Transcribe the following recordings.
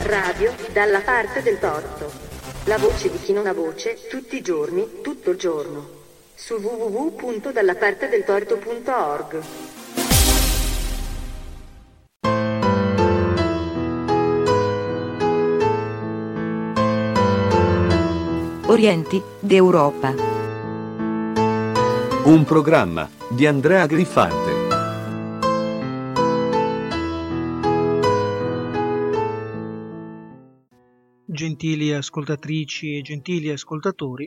Radio dalla parte del torto. La voce di chi non ha voce tutti i giorni, tutto il giorno. Su www.dallapartedeltorto.org. Orienti d'Europa. Un programma di Andrea Griffante. Gentili ascoltatrici e gentili ascoltatori,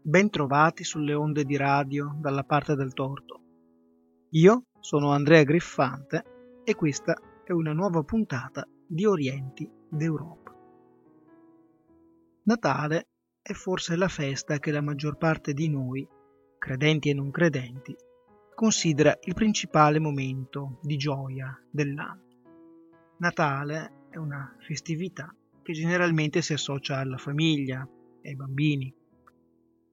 ben trovati sulle onde di radio dalla parte del torto. Io sono Andrea Griffante e questa è una nuova puntata di Orienti d'Europa. Natale è forse la festa che la maggior parte di noi, credenti e non credenti, considera il principale momento di gioia dell'anno. Natale è una festività che generalmente si associa alla famiglia e ai bambini.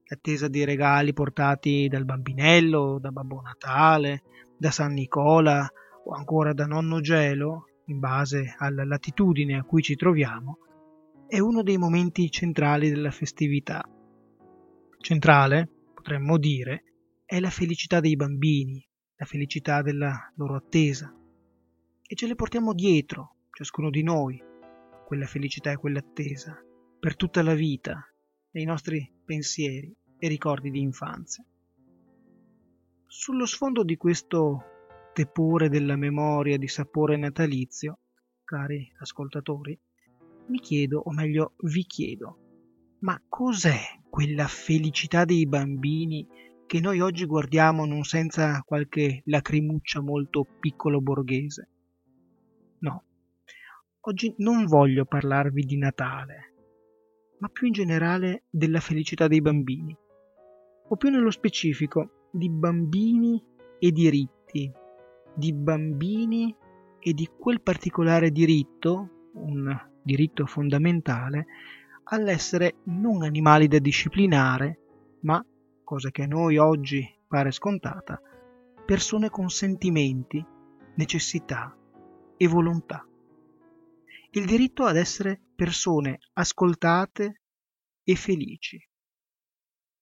L'attesa dei regali portati dal bambinello, da Babbo Natale, da San Nicola o ancora da Nonno Gelo, in base alla latitudine a cui ci troviamo, è uno dei momenti centrali della festività. Centrale, potremmo dire, è la felicità dei bambini, la felicità della loro attesa. E ce le portiamo dietro, ciascuno di noi, quella felicità e quell'attesa, per tutta la vita, nei nostri pensieri e ricordi di infanzia. Sullo sfondo di questo tepore della memoria di sapore natalizio, cari ascoltatori, mi chiedo, o meglio vi chiedo, ma cos'è quella felicità dei bambini che noi oggi guardiamo non senza qualche lacrimuccia molto piccolo borghese? No, Oggi non voglio parlarvi di Natale, ma più in generale della felicità dei bambini, o più nello specifico di bambini e diritti, di bambini e di quel particolare diritto, un diritto fondamentale, all'essere non animali da disciplinare, ma, cosa che a noi oggi pare scontata, persone con sentimenti, necessità e volontà il diritto ad essere persone ascoltate e felici.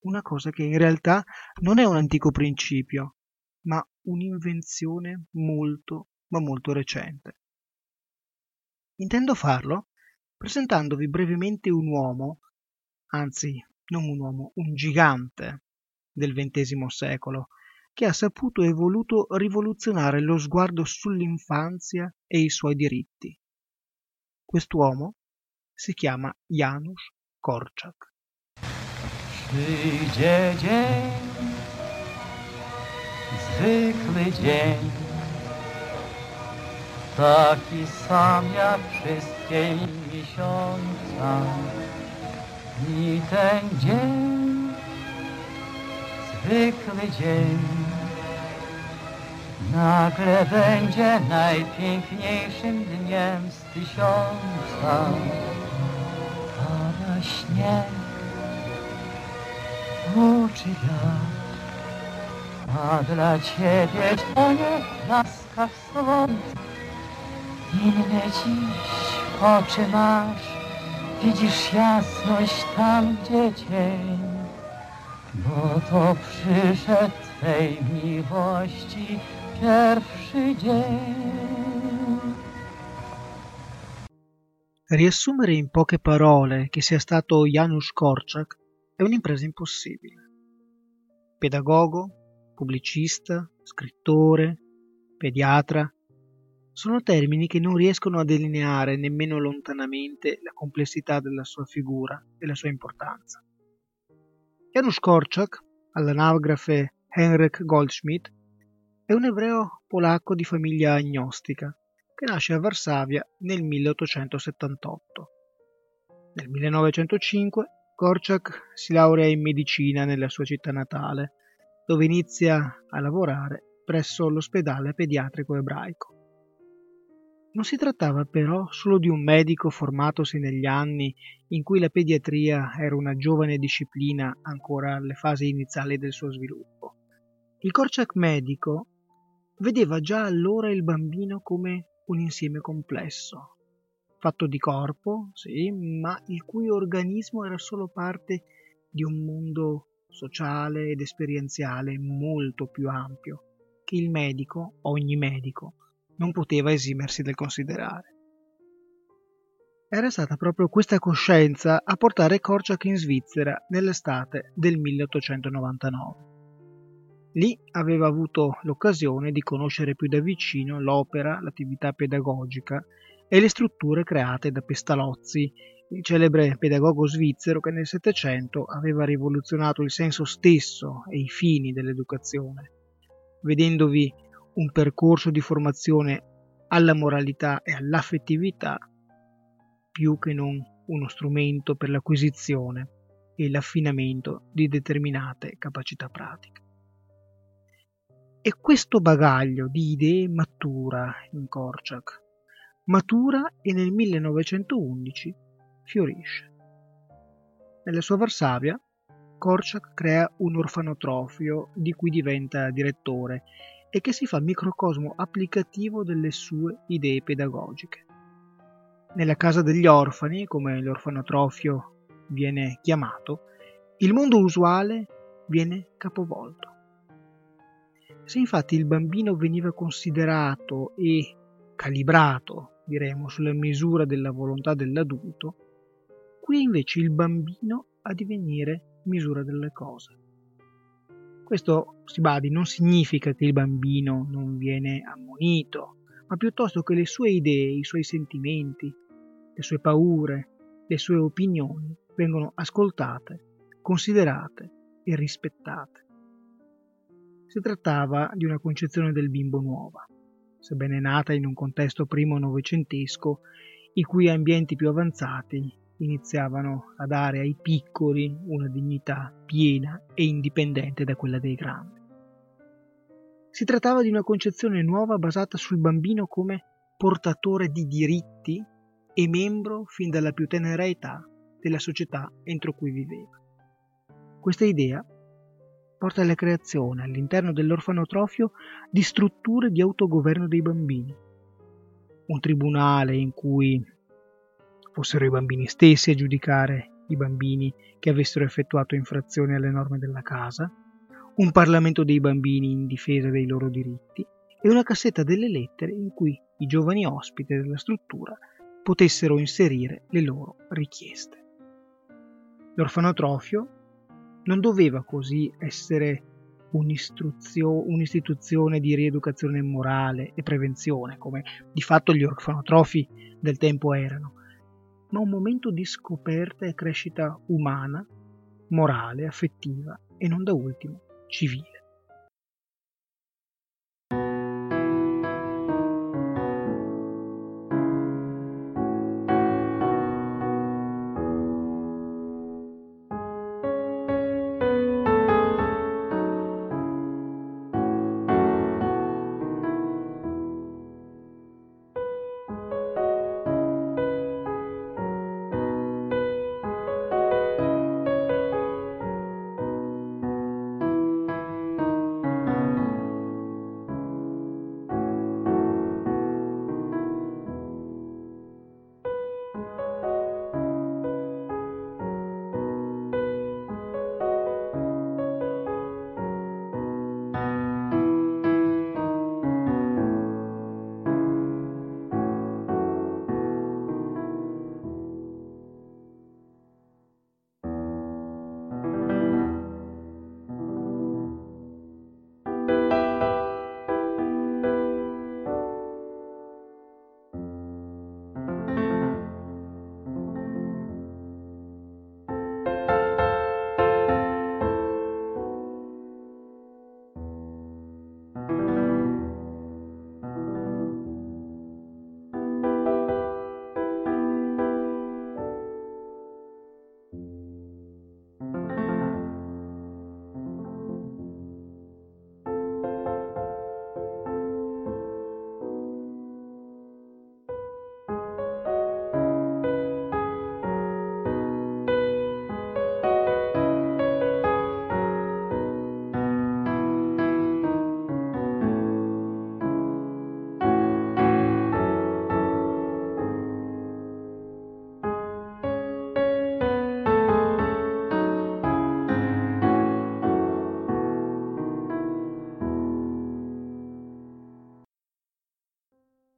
Una cosa che in realtà non è un antico principio, ma un'invenzione molto, ma molto recente. Intendo farlo presentandovi brevemente un uomo, anzi non un uomo, un gigante del XX secolo, che ha saputo e voluto rivoluzionare lo sguardo sull'infanzia e i suoi diritti. Quest'uomo si chiama Janusz Korczak. Przyjdzie dzień, zwykły dzień, taki sam jak wszystkie miesiąca. I ten dzień, zwykły dzień, nagle będzie najpiękniejszym dniem tysiąca. Pada śnieg, uczy wiatr, a dla ciebie to nie blaskach słońca. Inne dziś oczy masz, widzisz jasność tam, gdzie cień, bo to przyszedł Twej miłości pierwszy dzień. Riassumere in poche parole che sia stato Janusz Korczak è un'impresa impossibile. Pedagogo, pubblicista, scrittore, pediatra, sono termini che non riescono a delineare nemmeno lontanamente la complessità della sua figura e la sua importanza. Janusz Korczak, all'anagrafe Henryk Goldschmidt, è un ebreo polacco di famiglia agnostica che nasce a Varsavia nel 1878. Nel 1905 Korczak si laurea in medicina nella sua città natale, dove inizia a lavorare presso l'ospedale pediatrico ebraico. Non si trattava però solo di un medico formatosi negli anni in cui la pediatria era una giovane disciplina ancora alle fasi iniziali del suo sviluppo. Il Korczak medico vedeva già allora il bambino come un insieme complesso, fatto di corpo, sì, ma il cui organismo era solo parte di un mondo sociale ed esperienziale molto più ampio, che il medico, ogni medico, non poteva esimersi dal considerare. Era stata proprio questa coscienza a portare Korczak in Svizzera nell'estate del 1899. Lì aveva avuto l'occasione di conoscere più da vicino l'opera, l'attività pedagogica e le strutture create da Pestalozzi, il celebre pedagogo svizzero che nel Settecento aveva rivoluzionato il senso stesso e i fini dell'educazione, vedendovi un percorso di formazione alla moralità e all'affettività più che non uno strumento per l'acquisizione e l'affinamento di determinate capacità pratiche. E questo bagaglio di idee matura in Korczak, matura e nel 1911 fiorisce. Nella sua Varsavia, Korczak crea un orfanotrofio di cui diventa direttore e che si fa microcosmo applicativo delle sue idee pedagogiche. Nella casa degli orfani, come l'orfanotrofio viene chiamato, il mondo usuale viene capovolto. Se infatti il bambino veniva considerato e calibrato, diremo, sulla misura della volontà dell'adulto, qui invece il bambino a divenire misura delle cose. Questo, si badi, non significa che il bambino non viene ammonito, ma piuttosto che le sue idee, i suoi sentimenti, le sue paure, le sue opinioni vengono ascoltate, considerate e rispettate. Si trattava di una concezione del bimbo nuova, sebbene nata in un contesto primo novecentesco, i cui ambienti più avanzati iniziavano a dare ai piccoli una dignità piena e indipendente da quella dei grandi. Si trattava di una concezione nuova basata sul bambino come portatore di diritti e membro fin dalla più tenera età della società entro cui viveva. Questa idea porta alla creazione all'interno dell'orfanotrofio di strutture di autogoverno dei bambini, un tribunale in cui fossero i bambini stessi a giudicare i bambini che avessero effettuato infrazioni alle norme della casa, un Parlamento dei bambini in difesa dei loro diritti e una cassetta delle lettere in cui i giovani ospiti della struttura potessero inserire le loro richieste. L'orfanotrofio non doveva così essere un'istituzione di rieducazione morale e prevenzione, come di fatto gli orfanotrofi del tempo erano, ma un momento di scoperta e crescita umana, morale, affettiva e non da ultimo civile.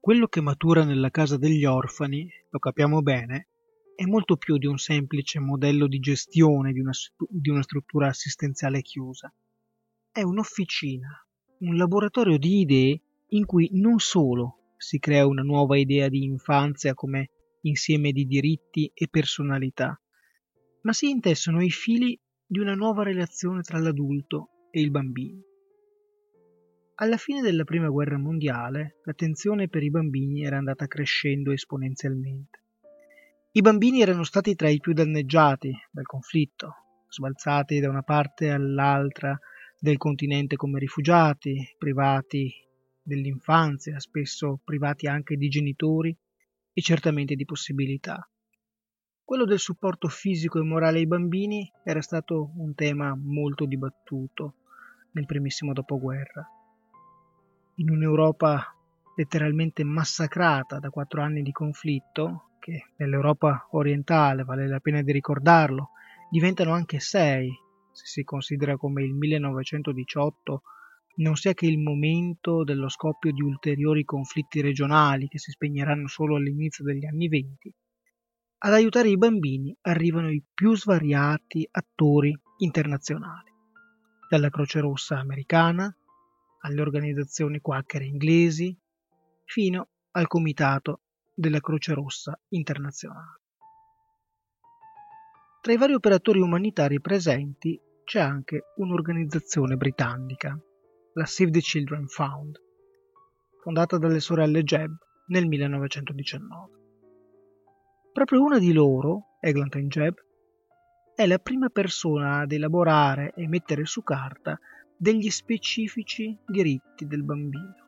Quello che matura nella casa degli orfani, lo capiamo bene, è molto più di un semplice modello di gestione di una, di una struttura assistenziale chiusa. È un'officina, un laboratorio di idee in cui non solo si crea una nuova idea di infanzia come insieme di diritti e personalità, ma si intessono i fili di una nuova relazione tra l'adulto e il bambino. Alla fine della Prima Guerra Mondiale l'attenzione per i bambini era andata crescendo esponenzialmente. I bambini erano stati tra i più danneggiati dal conflitto, sbalzati da una parte all'altra del continente come rifugiati, privati dell'infanzia, spesso privati anche di genitori e certamente di possibilità. Quello del supporto fisico e morale ai bambini era stato un tema molto dibattuto nel primissimo dopoguerra. In un'Europa letteralmente massacrata da quattro anni di conflitto, che nell'Europa orientale, vale la pena di ricordarlo, diventano anche sei, se si considera come il 1918 non sia che il momento dello scoppio di ulteriori conflitti regionali che si spegneranno solo all'inizio degli anni venti, ad aiutare i bambini arrivano i più svariati attori internazionali, dalla Croce Rossa americana alle organizzazioni quacchere inglesi, fino al Comitato della Croce Rossa internazionale. Tra i vari operatori umanitari presenti c'è anche un'organizzazione britannica, la Save the Children Fund, fondata dalle sorelle Jebb nel 1919. Proprio una di loro, Eglantine Jebb, è la prima persona ad elaborare e mettere su carta degli specifici diritti del bambino.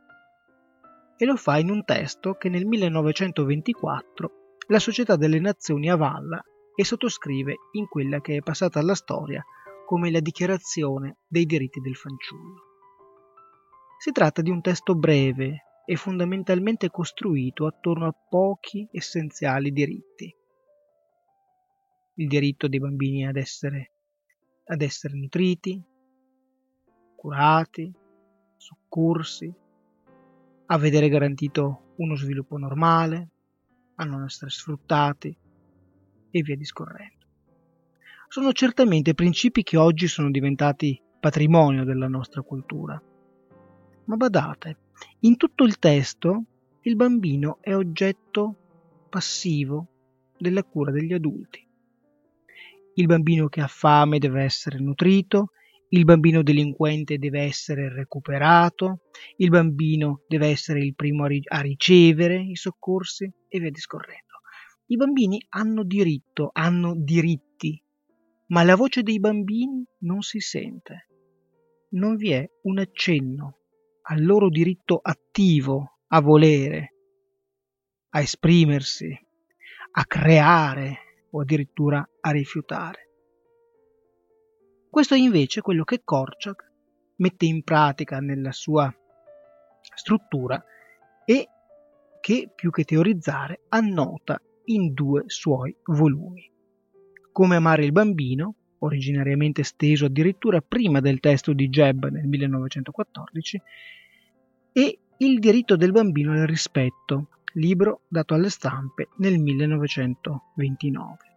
E lo fa in un testo che nel 1924 la Società delle Nazioni avalla e sottoscrive in quella che è passata alla storia come la Dichiarazione dei diritti del fanciullo. Si tratta di un testo breve, è fondamentalmente costruito attorno a pochi essenziali diritti. Il diritto dei bambini ad essere, ad essere nutriti, curati, soccorsi, a vedere garantito uno sviluppo normale, a non essere sfruttati e via discorrendo. Sono certamente principi che oggi sono diventati patrimonio della nostra cultura. Ma badate, in tutto il testo il bambino è oggetto passivo della cura degli adulti. Il bambino che ha fame deve essere nutrito, il bambino delinquente deve essere recuperato, il bambino deve essere il primo a, ri- a ricevere i soccorsi e via discorrendo. I bambini hanno diritto, hanno diritti, ma la voce dei bambini non si sente. Non vi è un accenno al loro diritto attivo a volere, a esprimersi, a creare o addirittura a rifiutare. Questo è invece quello che Korchak mette in pratica nella sua struttura e che più che teorizzare annota in due suoi volumi. Come amare il bambino originariamente esteso addirittura prima del testo di Jebb nel 1914, e Il diritto del bambino al rispetto, libro dato alle stampe nel 1929.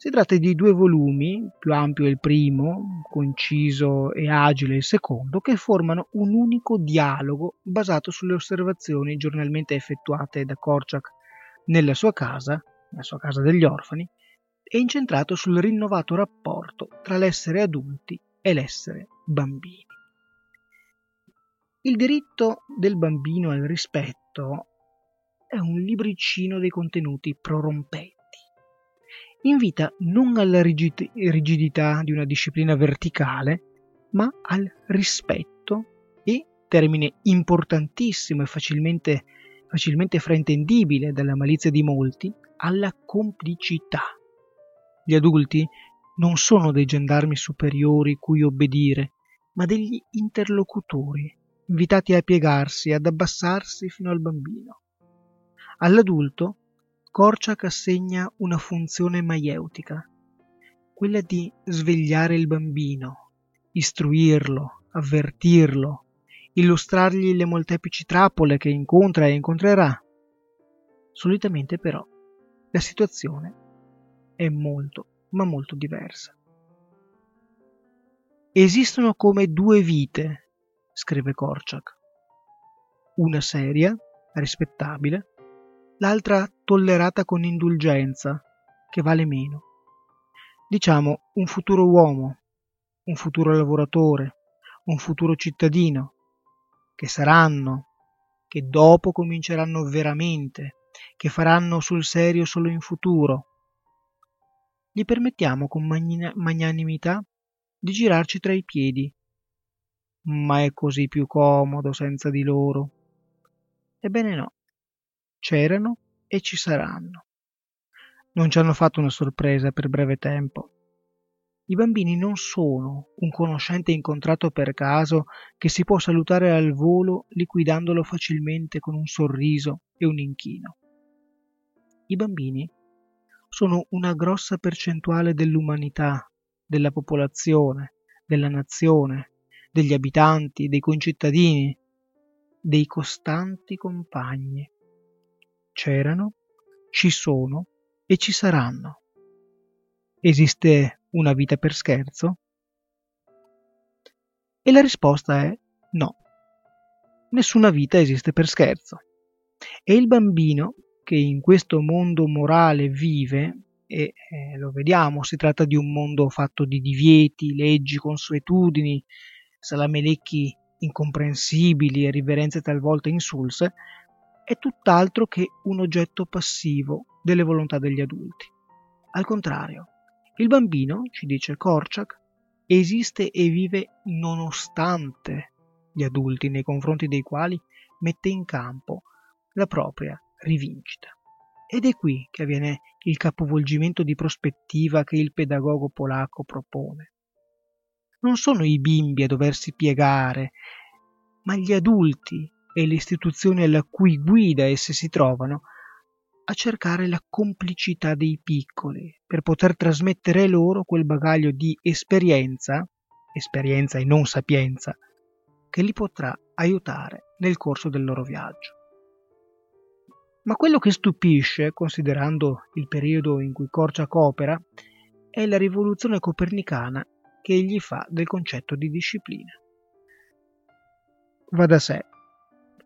Si tratta di due volumi, più ampio il primo, conciso e agile il secondo, che formano un unico dialogo basato sulle osservazioni giornalmente effettuate da Korczak nella sua casa, la sua casa degli orfani, è incentrato sul rinnovato rapporto tra l'essere adulti e l'essere bambini. Il diritto del bambino al rispetto è un libricino dei contenuti prorompenti. Invita non alla rigidità di una disciplina verticale, ma al rispetto e, termine importantissimo e facilmente, facilmente fraintendibile dalla malizia di molti, alla complicità gli adulti non sono dei gendarmi superiori cui obbedire, ma degli interlocutori, invitati a piegarsi, ad abbassarsi fino al bambino. All'adulto Korczak assegna una funzione maieutica, quella di svegliare il bambino, istruirlo, avvertirlo, illustrargli le molteplici trappole che incontra e incontrerà. Solitamente però la situazione è molto, ma molto diversa. Esistono come due vite, scrive Korczak. Una seria, rispettabile, l'altra tollerata con indulgenza, che vale meno. Diciamo un futuro uomo, un futuro lavoratore, un futuro cittadino, che saranno, che dopo cominceranno veramente, che faranno sul serio solo in futuro. Gli permettiamo con magnanimità di girarci tra i piedi, ma è così più comodo senza di loro. Ebbene no, c'erano e ci saranno. Non ci hanno fatto una sorpresa per breve tempo. I bambini non sono un conoscente incontrato per caso che si può salutare al volo liquidandolo facilmente con un sorriso e un inchino. I bambini sono una grossa percentuale dell'umanità, della popolazione, della nazione, degli abitanti, dei concittadini, dei costanti compagni. C'erano, ci sono e ci saranno. Esiste una vita per scherzo? E la risposta è no. Nessuna vita esiste per scherzo. E il bambino che in questo mondo morale vive, e eh, lo vediamo, si tratta di un mondo fatto di divieti, leggi, consuetudini, salamelecchi incomprensibili e riverenze talvolta insulse, è tutt'altro che un oggetto passivo delle volontà degli adulti. Al contrario, il bambino, ci dice Korczak, esiste e vive nonostante gli adulti nei confronti dei quali mette in campo la propria rivincita. Ed è qui che avviene il capovolgimento di prospettiva che il pedagogo polacco propone. Non sono i bimbi a doversi piegare, ma gli adulti e le istituzioni alla cui guida esse si trovano a cercare la complicità dei piccoli per poter trasmettere loro quel bagaglio di esperienza, esperienza e non sapienza, che li potrà aiutare nel corso del loro viaggio. Ma quello che stupisce, considerando il periodo in cui Korczak opera, è la rivoluzione copernicana che egli fa del concetto di disciplina. Va da sé,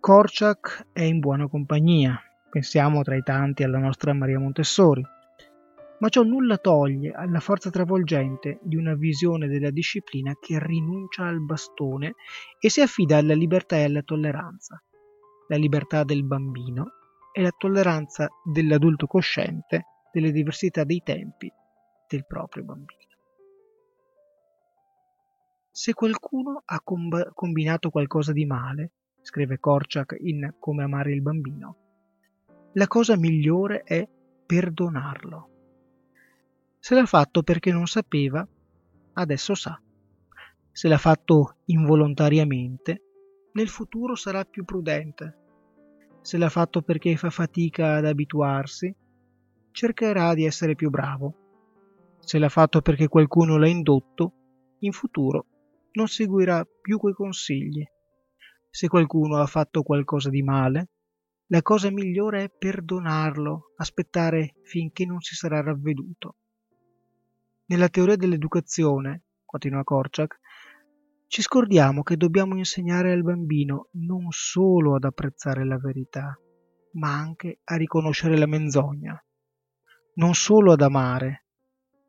Korczak è in buona compagnia, pensiamo tra i tanti alla nostra Maria Montessori, ma ciò nulla toglie alla forza travolgente di una visione della disciplina che rinuncia al bastone e si affida alla libertà e alla tolleranza, la libertà del bambino e la tolleranza dell'adulto cosciente delle diversità dei tempi del proprio bambino. Se qualcuno ha comb- combinato qualcosa di male, scrive Korczak in Come amare il bambino, la cosa migliore è perdonarlo. Se l'ha fatto perché non sapeva, adesso sa. Se l'ha fatto involontariamente, nel futuro sarà più prudente. Se l'ha fatto perché fa fatica ad abituarsi, cercherà di essere più bravo. Se l'ha fatto perché qualcuno l'ha indotto, in futuro non seguirà più quei consigli. Se qualcuno ha fatto qualcosa di male, la cosa migliore è perdonarlo, aspettare finché non si sarà ravveduto. Nella teoria dell'educazione, continua Korczak, ci scordiamo che dobbiamo insegnare al bambino non solo ad apprezzare la verità, ma anche a riconoscere la menzogna, non solo ad amare,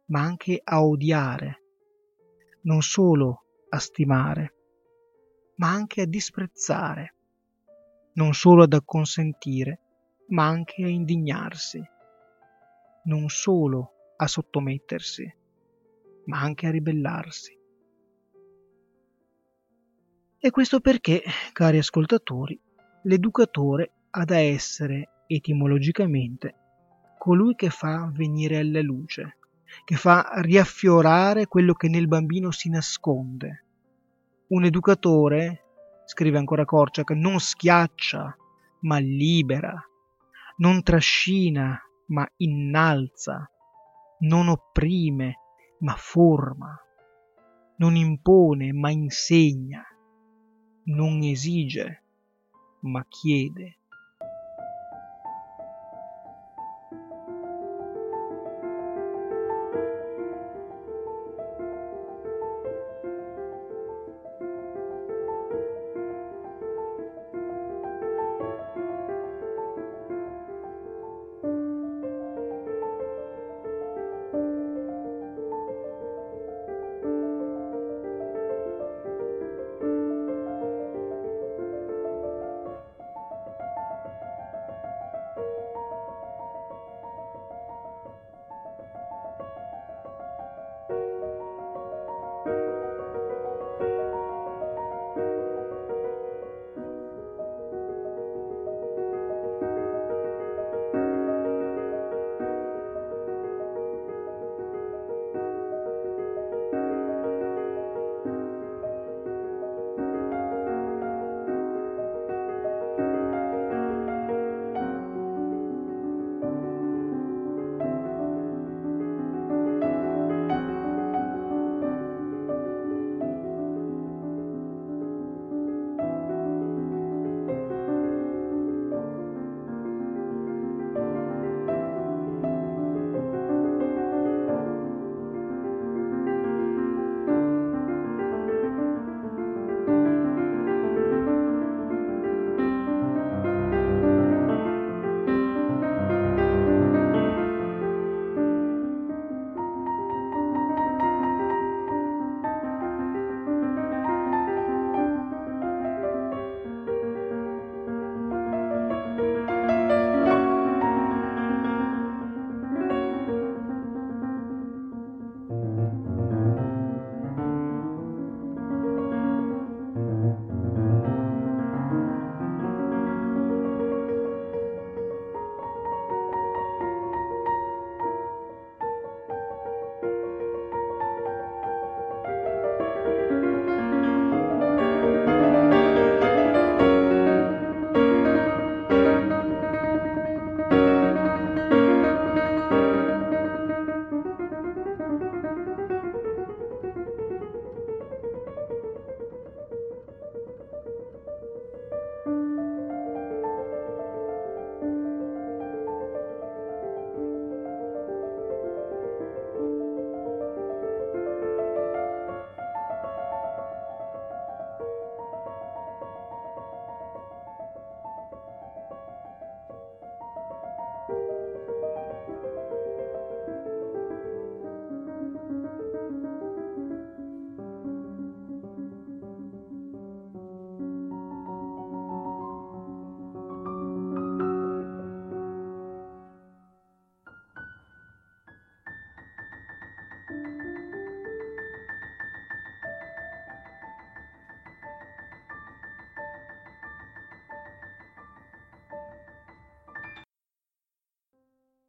ma anche a odiare, non solo a stimare, ma anche a disprezzare non solo ad acconsentire, ma anche a indignarsi, non solo a sottomettersi, ma anche a ribellarsi. E questo perché, cari ascoltatori, l'educatore ha da essere etimologicamente colui che fa venire alla luce, che fa riaffiorare quello che nel bambino si nasconde. Un educatore scrive ancora Korczak, non schiaccia, ma libera, non trascina, ma innalza, non opprime, ma forma, non impone, ma insegna. non esige, ma chiede.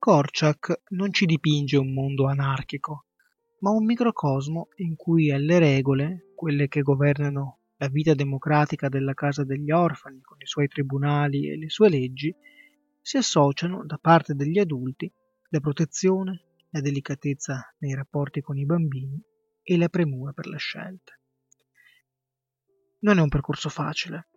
Korczak non ci dipinge un mondo anarchico, ma un microcosmo in cui alle regole, quelle che governano la vita democratica della Casa degli Orfani, con i suoi tribunali e le sue leggi, si associano da parte degli adulti la protezione, la delicatezza nei rapporti con i bambini e la premura per la scelta. Non è un percorso facile.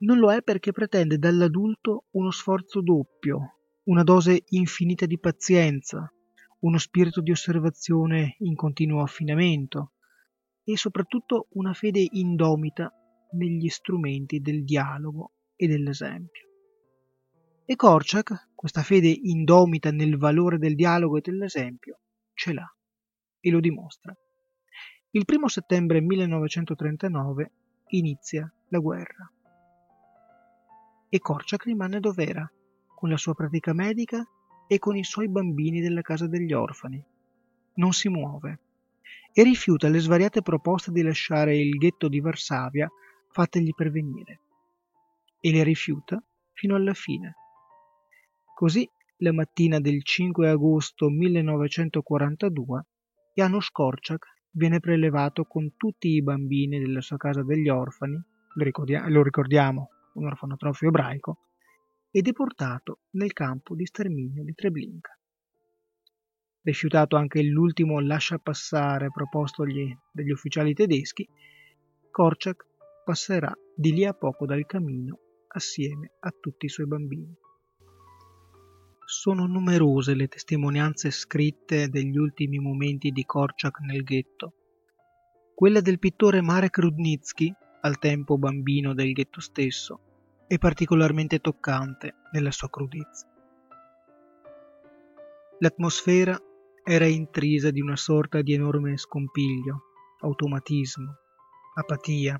Non lo è perché pretende dall'adulto uno sforzo doppio una dose infinita di pazienza, uno spirito di osservazione in continuo affinamento e soprattutto una fede indomita negli strumenti del dialogo e dell'esempio. E Korczak, questa fede indomita nel valore del dialogo e dell'esempio, ce l'ha e lo dimostra. Il primo settembre 1939 inizia la guerra. E Korczak rimane dov'era, con la sua pratica medica e con i suoi bambini della casa degli orfani. Non si muove e rifiuta le svariate proposte di lasciare il ghetto di Varsavia fattegli pervenire. E le rifiuta fino alla fine. Così, la mattina del 5 agosto 1942, Janusz Korczak viene prelevato con tutti i bambini della sua casa degli orfani, lo, ricordia- lo ricordiamo, un orfanotrofio ebraico, e deportato nel campo di sterminio di Treblinka. Rifiutato anche l'ultimo lasciapassare propostogli dagli ufficiali tedeschi, Korczak passerà di lì a poco dal camino assieme a tutti i suoi bambini. Sono numerose le testimonianze scritte degli ultimi momenti di Korczak nel ghetto. Quella del pittore Marek Rudnitsky, al tempo bambino del ghetto stesso, è particolarmente toccante nella sua crudezza. L'atmosfera era intrisa di una sorta di enorme scompiglio, automatismo, apatia.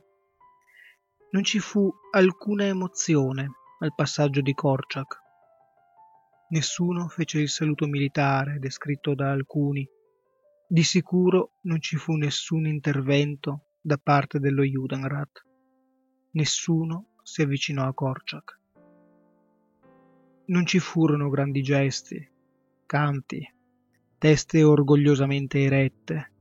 Non ci fu alcuna emozione al passaggio di Korczak. Nessuno fece il saluto militare descritto da alcuni. Di sicuro non ci fu nessun intervento da parte dello Judenrat. Nessuno si avvicinò a Korczak. Non ci furono grandi gesti, canti, teste orgogliosamente erette.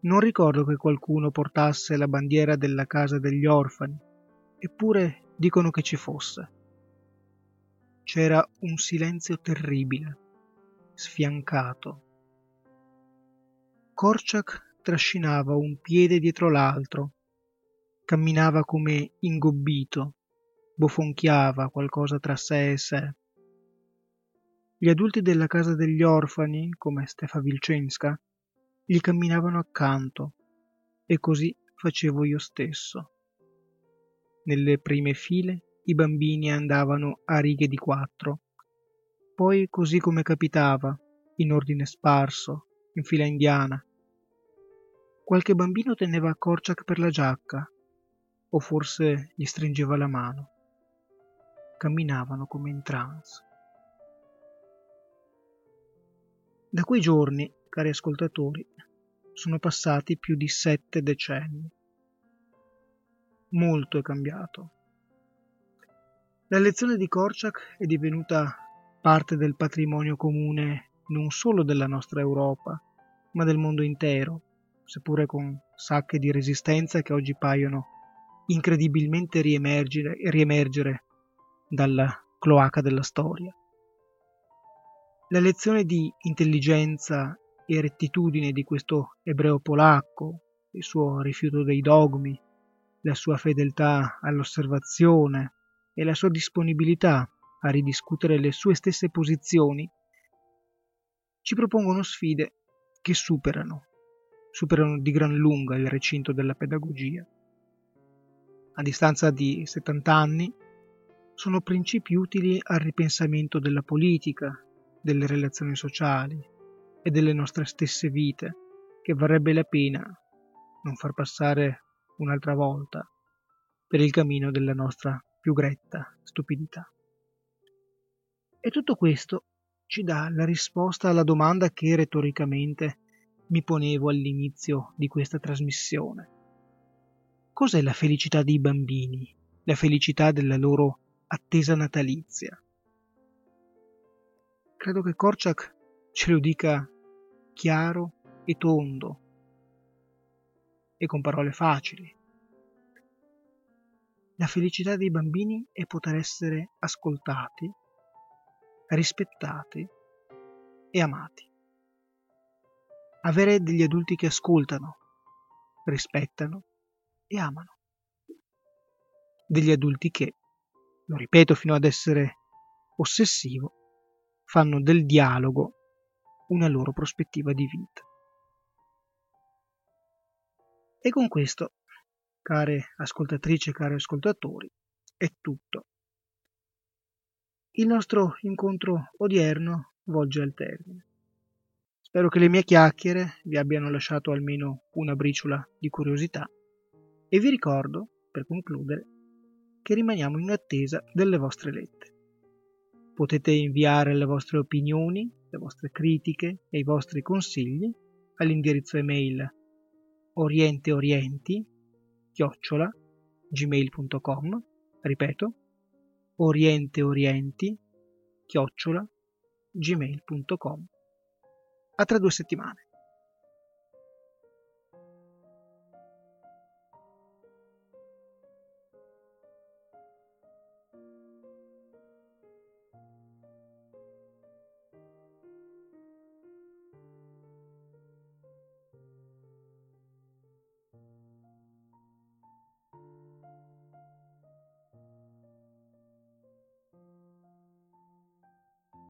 Non ricordo che qualcuno portasse la bandiera della casa degli orfani, eppure dicono che ci fosse. C'era un silenzio terribile, sfiancato. Korczak trascinava un piede dietro l'altro, camminava come ingobbito, bofonchiava qualcosa tra sé e sé. Gli adulti della casa degli orfani, come Stefa Vilcenska, gli camminavano accanto, e così facevo io stesso. Nelle prime file i bambini andavano a righe di quattro, poi così come capitava, in ordine sparso, in fila indiana. Qualche bambino teneva Korczak per la giacca, o forse gli stringeva la mano. Camminavano come in trance. Da quei giorni, cari ascoltatori, sono passati più di sette decenni. Molto è cambiato. La lezione di Korczak è divenuta parte del patrimonio comune non solo della nostra Europa, ma del mondo intero, seppure con sacche di resistenza che oggi paiono incredibilmente riemergere, riemergere dalla cloaca della storia. La lezione di intelligenza e rettitudine di questo ebreo polacco, il suo rifiuto dei dogmi, la sua fedeltà all'osservazione, e la sua disponibilità a ridiscutere le sue stesse posizioni ci propongono sfide che superano, superano di gran lunga il recinto della pedagogia. A distanza di 70 anni, sono principi utili al ripensamento della politica, delle relazioni sociali e delle nostre stesse vite, che varrebbe la pena non far passare un'altra volta per il cammino della nostra più gretta stupidità. E tutto questo ci dà la risposta alla domanda che retoricamente mi ponevo all'inizio di questa trasmissione. Cos'è la felicità dei bambini, la felicità della loro attesa natalizia? Credo che Korczak ce lo dica chiaro e tondo e con parole facili. La felicità dei bambini è poter essere ascoltati, rispettati e amati. Avere degli adulti che ascoltano, rispettano e amano. Degli adulti che, lo ripeto fino ad essere ossessivo, fanno del dialogo una loro prospettiva di vita. E con questo care ascoltatrici e cari ascoltatori, è tutto. Il nostro incontro odierno volge al termine. Spero che le mie chiacchiere vi abbiano lasciato almeno una briciola di curiosità e vi ricordo, per concludere, che rimaniamo in attesa delle vostre lettere. Potete inviare le vostre opinioni, le vostre critiche e i vostri consigli all'indirizzo email orienteorienti chiocciola gmail.com ripeto orienteorienti chiocciola gmail.com a tra due settimane